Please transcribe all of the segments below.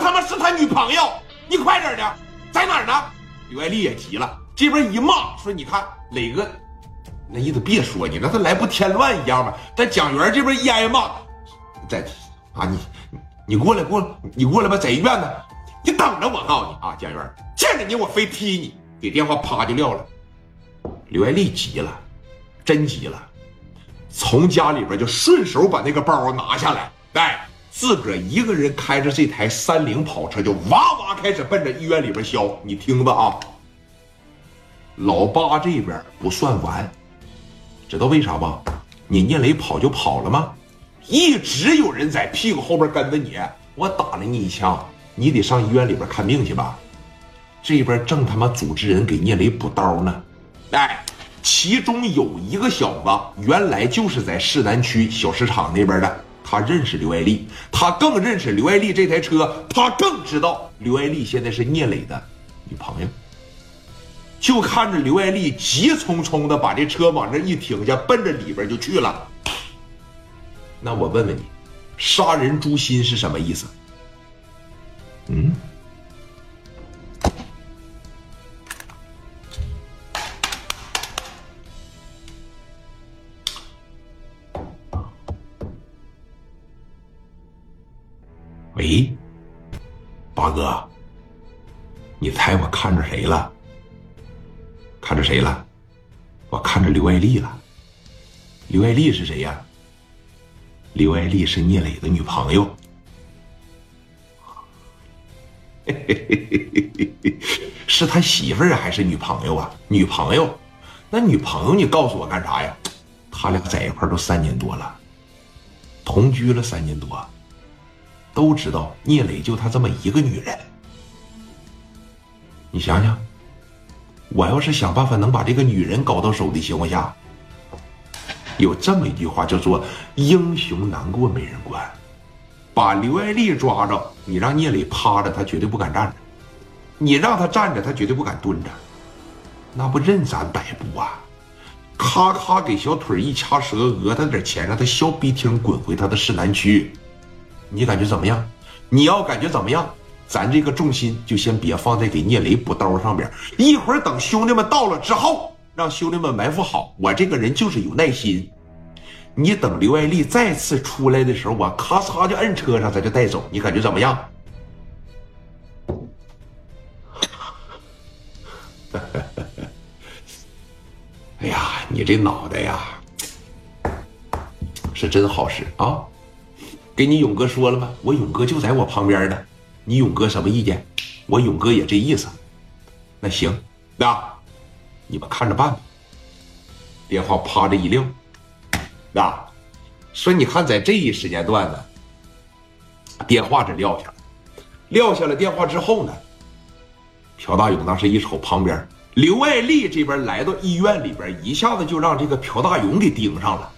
他妈是他女朋友，你快点的，在哪儿呢？刘爱丽也急了，这边一骂说：“你看磊哥，那意思别说你，让他来不添乱一样吗？”但蒋元这边一挨骂，在啊你你过来过来，你过来吧，在医院呢，你等着我告诉你啊，蒋元见着你我非踢你，给电话啪就撂了。刘爱丽急了，真急了，从家里边就顺手把那个包拿下来，哎，自个儿一个人开着这台三菱跑车就哇哇开始奔着医院里边削。你听吧啊，老八这边不算完，知道为啥吗？你聂磊跑就跑了吗？一直有人在屁股后边跟着你，我打了你一枪，你得上医院里边看病去吧。这边正他妈组织人给聂磊补刀呢。哎，其中有一个小子，原来就是在市南区小市场那边的，他认识刘爱丽，他更认识刘爱丽这台车，他更知道刘爱丽现在是聂磊的女朋友。就看着刘爱丽急匆匆的把这车往这一停下，奔着里边就去了。那我问问你，杀人诛心是什么意思？嗯？喂，八哥，你猜我看着谁了？看着谁了？我看着刘爱丽了。刘爱丽是谁呀？刘爱丽是聂磊的女朋友。是他媳妇儿还是女朋友啊？女朋友。那女朋友，你告诉我干啥呀？他俩在一块儿都三年多了，同居了三年多。都知道聂磊就他这么一个女人，你想想，我要是想办法能把这个女人搞到手的情况下，有这么一句话叫做“英雄难过美人关”，把刘爱丽抓着，你让聂磊趴着，他绝对不敢站着；你让他站着，他绝对不敢蹲着，那不任咱摆布啊！咔咔给小腿一掐折，讹他点钱，让他削逼听，滚回他的市南区。你感觉怎么样？你要感觉怎么样，咱这个重心就先别放在给聂磊补刀上边。一会儿等兄弟们到了之后，让兄弟们埋伏好。我这个人就是有耐心。你等刘爱丽再次出来的时候，我咔嚓就摁车上，咱就带走。你感觉怎么样？哎呀，你这脑袋呀，是真好使啊！给你勇哥说了吗？我勇哥就在我旁边呢。你勇哥什么意见？我勇哥也这意思。那行，那你们看着办吧。电话啪的一撂，那说你看在这一时间段呢，电话这撂下了。撂下了电话之后呢，朴大勇当时一瞅旁边，刘爱丽这边来到医院里边，一下子就让这个朴大勇给盯上了，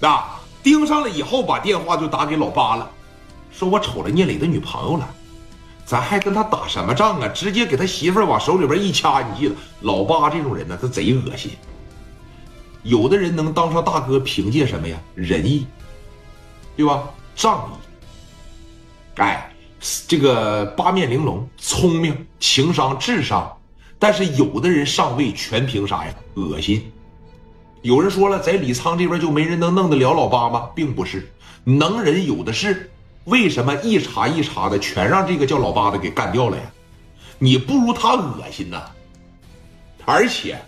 那。盯上了以后，把电话就打给老八了，说我瞅着聂磊的女朋友了，咱还跟他打什么仗啊？直接给他媳妇儿往手里边一掐。你记得，老八这种人呢，他贼恶心。有的人能当上大哥，凭借什么呀？仁义，对吧？仗义。哎，这个八面玲珑，聪明，情商，智商。但是有的人上位全凭啥呀？恶心。有人说了，在李沧这边就没人能弄得了老八吗？并不是，能人有的是。为什么一茬一茬的全让这个叫老八的给干掉了呀？你不如他恶心呐！而且